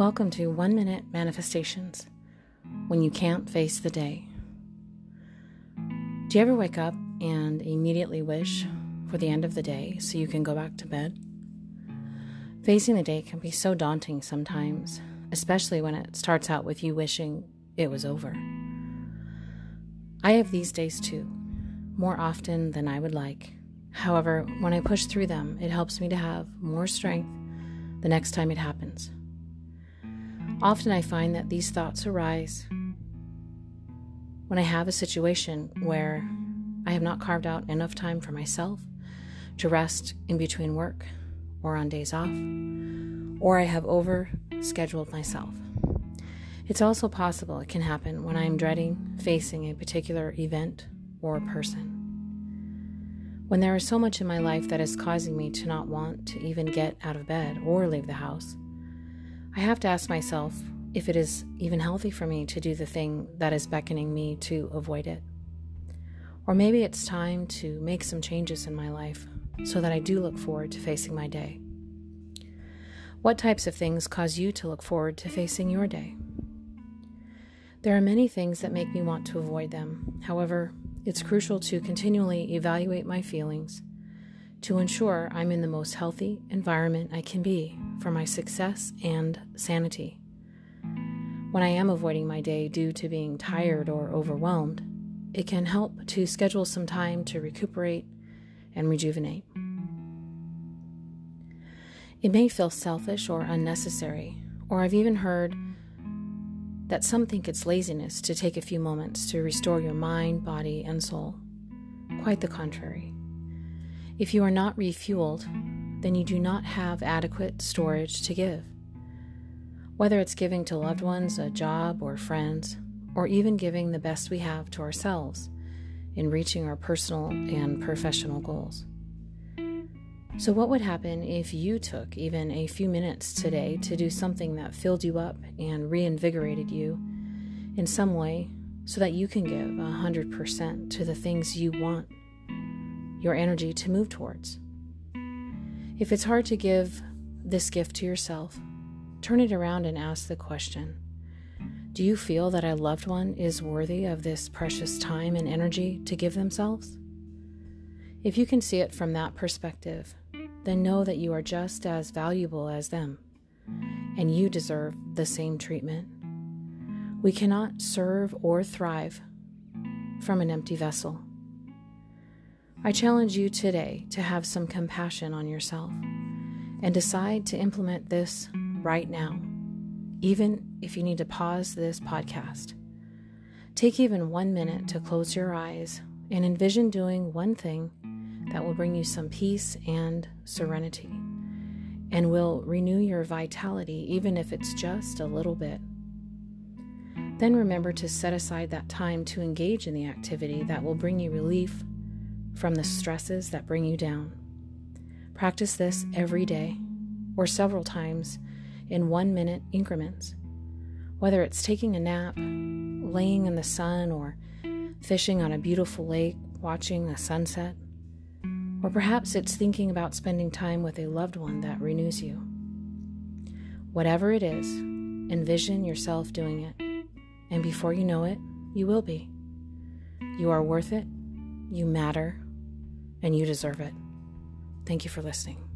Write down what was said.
Welcome to One Minute Manifestations when you can't face the day. Do you ever wake up and immediately wish for the end of the day so you can go back to bed? Facing the day can be so daunting sometimes, especially when it starts out with you wishing it was over. I have these days too, more often than I would like. However, when I push through them, it helps me to have more strength the next time it happens. Often I find that these thoughts arise when I have a situation where I have not carved out enough time for myself to rest in between work or on days off, or I have over scheduled myself. It's also possible it can happen when I am dreading facing a particular event or person. When there is so much in my life that is causing me to not want to even get out of bed or leave the house, I have to ask myself if it is even healthy for me to do the thing that is beckoning me to avoid it. Or maybe it's time to make some changes in my life so that I do look forward to facing my day. What types of things cause you to look forward to facing your day? There are many things that make me want to avoid them. However, it's crucial to continually evaluate my feelings to ensure I'm in the most healthy environment I can be for my success and sanity. When I am avoiding my day due to being tired or overwhelmed, it can help to schedule some time to recuperate and rejuvenate. It may feel selfish or unnecessary, or I've even heard that some think it's laziness to take a few moments to restore your mind, body, and soul. Quite the contrary. If you are not refueled, then you do not have adequate storage to give. Whether it's giving to loved ones, a job, or friends, or even giving the best we have to ourselves in reaching our personal and professional goals. So, what would happen if you took even a few minutes today to do something that filled you up and reinvigorated you in some way so that you can give 100% to the things you want your energy to move towards. If it's hard to give this gift to yourself, turn it around and ask the question Do you feel that a loved one is worthy of this precious time and energy to give themselves? If you can see it from that perspective, then know that you are just as valuable as them, and you deserve the same treatment. We cannot serve or thrive from an empty vessel. I challenge you today to have some compassion on yourself and decide to implement this right now, even if you need to pause this podcast. Take even one minute to close your eyes and envision doing one thing that will bring you some peace and serenity and will renew your vitality, even if it's just a little bit. Then remember to set aside that time to engage in the activity that will bring you relief from the stresses that bring you down. Practice this every day or several times in one minute increments. Whether it's taking a nap, laying in the sun, or fishing on a beautiful lake, watching a sunset, or perhaps it's thinking about spending time with a loved one that renews you. Whatever it is, envision yourself doing it, and before you know it, you will be. You are worth it, you matter, and you deserve it. Thank you for listening.